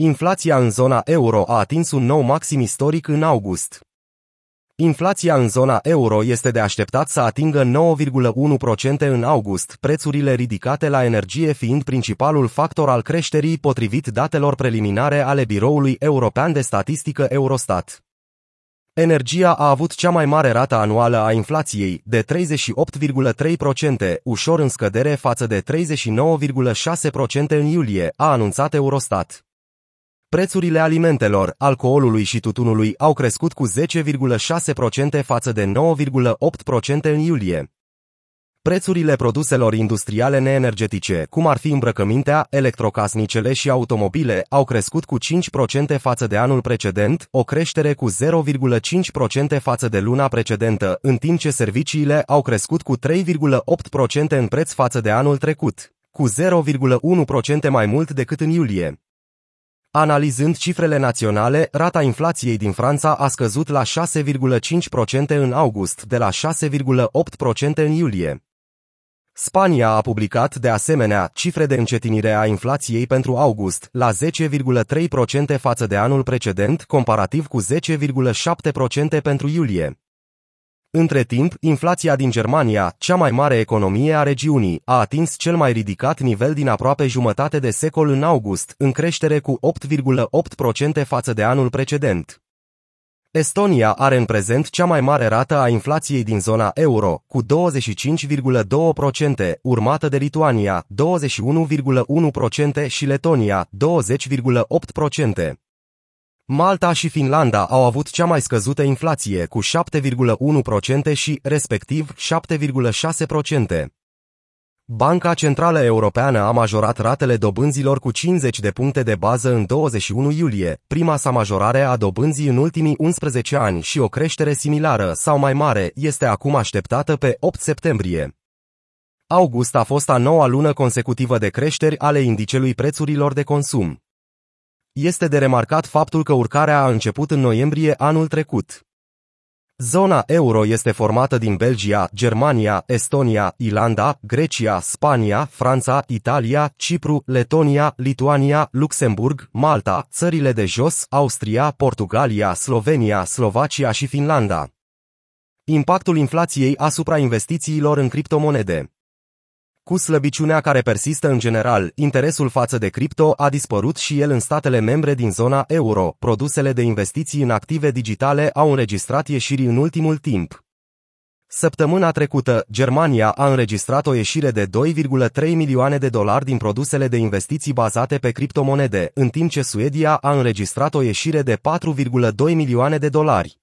Inflația în zona euro a atins un nou maxim istoric în august. Inflația în zona euro este de așteptat să atingă 9,1% în august, prețurile ridicate la energie fiind principalul factor al creșterii potrivit datelor preliminare ale Biroului European de Statistică Eurostat. Energia a avut cea mai mare rată anuală a inflației, de 38,3%, ușor în scădere față de 39,6% în iulie, a anunțat Eurostat. Prețurile alimentelor, alcoolului și tutunului au crescut cu 10,6% față de 9,8% în iulie. Prețurile produselor industriale neenergetice, cum ar fi îmbrăcămintea, electrocasnicele și automobile, au crescut cu 5% față de anul precedent, o creștere cu 0,5% față de luna precedentă, în timp ce serviciile au crescut cu 3,8% în preț față de anul trecut, cu 0,1% mai mult decât în iulie. Analizând cifrele naționale, rata inflației din Franța a scăzut la 6,5% în august, de la 6,8% în iulie. Spania a publicat, de asemenea, cifre de încetinire a inflației pentru august, la 10,3% față de anul precedent, comparativ cu 10,7% pentru iulie. Între timp, inflația din Germania, cea mai mare economie a regiunii, a atins cel mai ridicat nivel din aproape jumătate de secol în august, în creștere cu 8,8% față de anul precedent. Estonia are în prezent cea mai mare rată a inflației din zona euro, cu 25,2%, urmată de Lituania, 21,1% și Letonia, 20,8%. Malta și Finlanda au avut cea mai scăzută inflație, cu 7,1% și, respectiv, 7,6%. Banca Centrală Europeană a majorat ratele dobânzilor cu 50 de puncte de bază în 21 iulie, prima sa majorare a dobânzii în ultimii 11 ani și o creștere similară sau mai mare este acum așteptată pe 8 septembrie. August a fost a noua lună consecutivă de creșteri ale indicelui prețurilor de consum. Este de remarcat faptul că urcarea a început în noiembrie anul trecut. Zona euro este formată din Belgia, Germania, Estonia, Irlanda, Grecia, Spania, Franța, Italia, Cipru, Letonia, Lituania, Luxemburg, Malta, țările de jos, Austria, Portugalia, Slovenia, Slovacia și Finlanda. Impactul inflației asupra investițiilor în criptomonede cu slăbiciunea care persistă în general, interesul față de cripto a dispărut și el în statele membre din zona euro. Produsele de investiții în active digitale au înregistrat ieșiri în ultimul timp. Săptămâna trecută, Germania a înregistrat o ieșire de 2,3 milioane de dolari din produsele de investiții bazate pe criptomonede, în timp ce Suedia a înregistrat o ieșire de 4,2 milioane de dolari.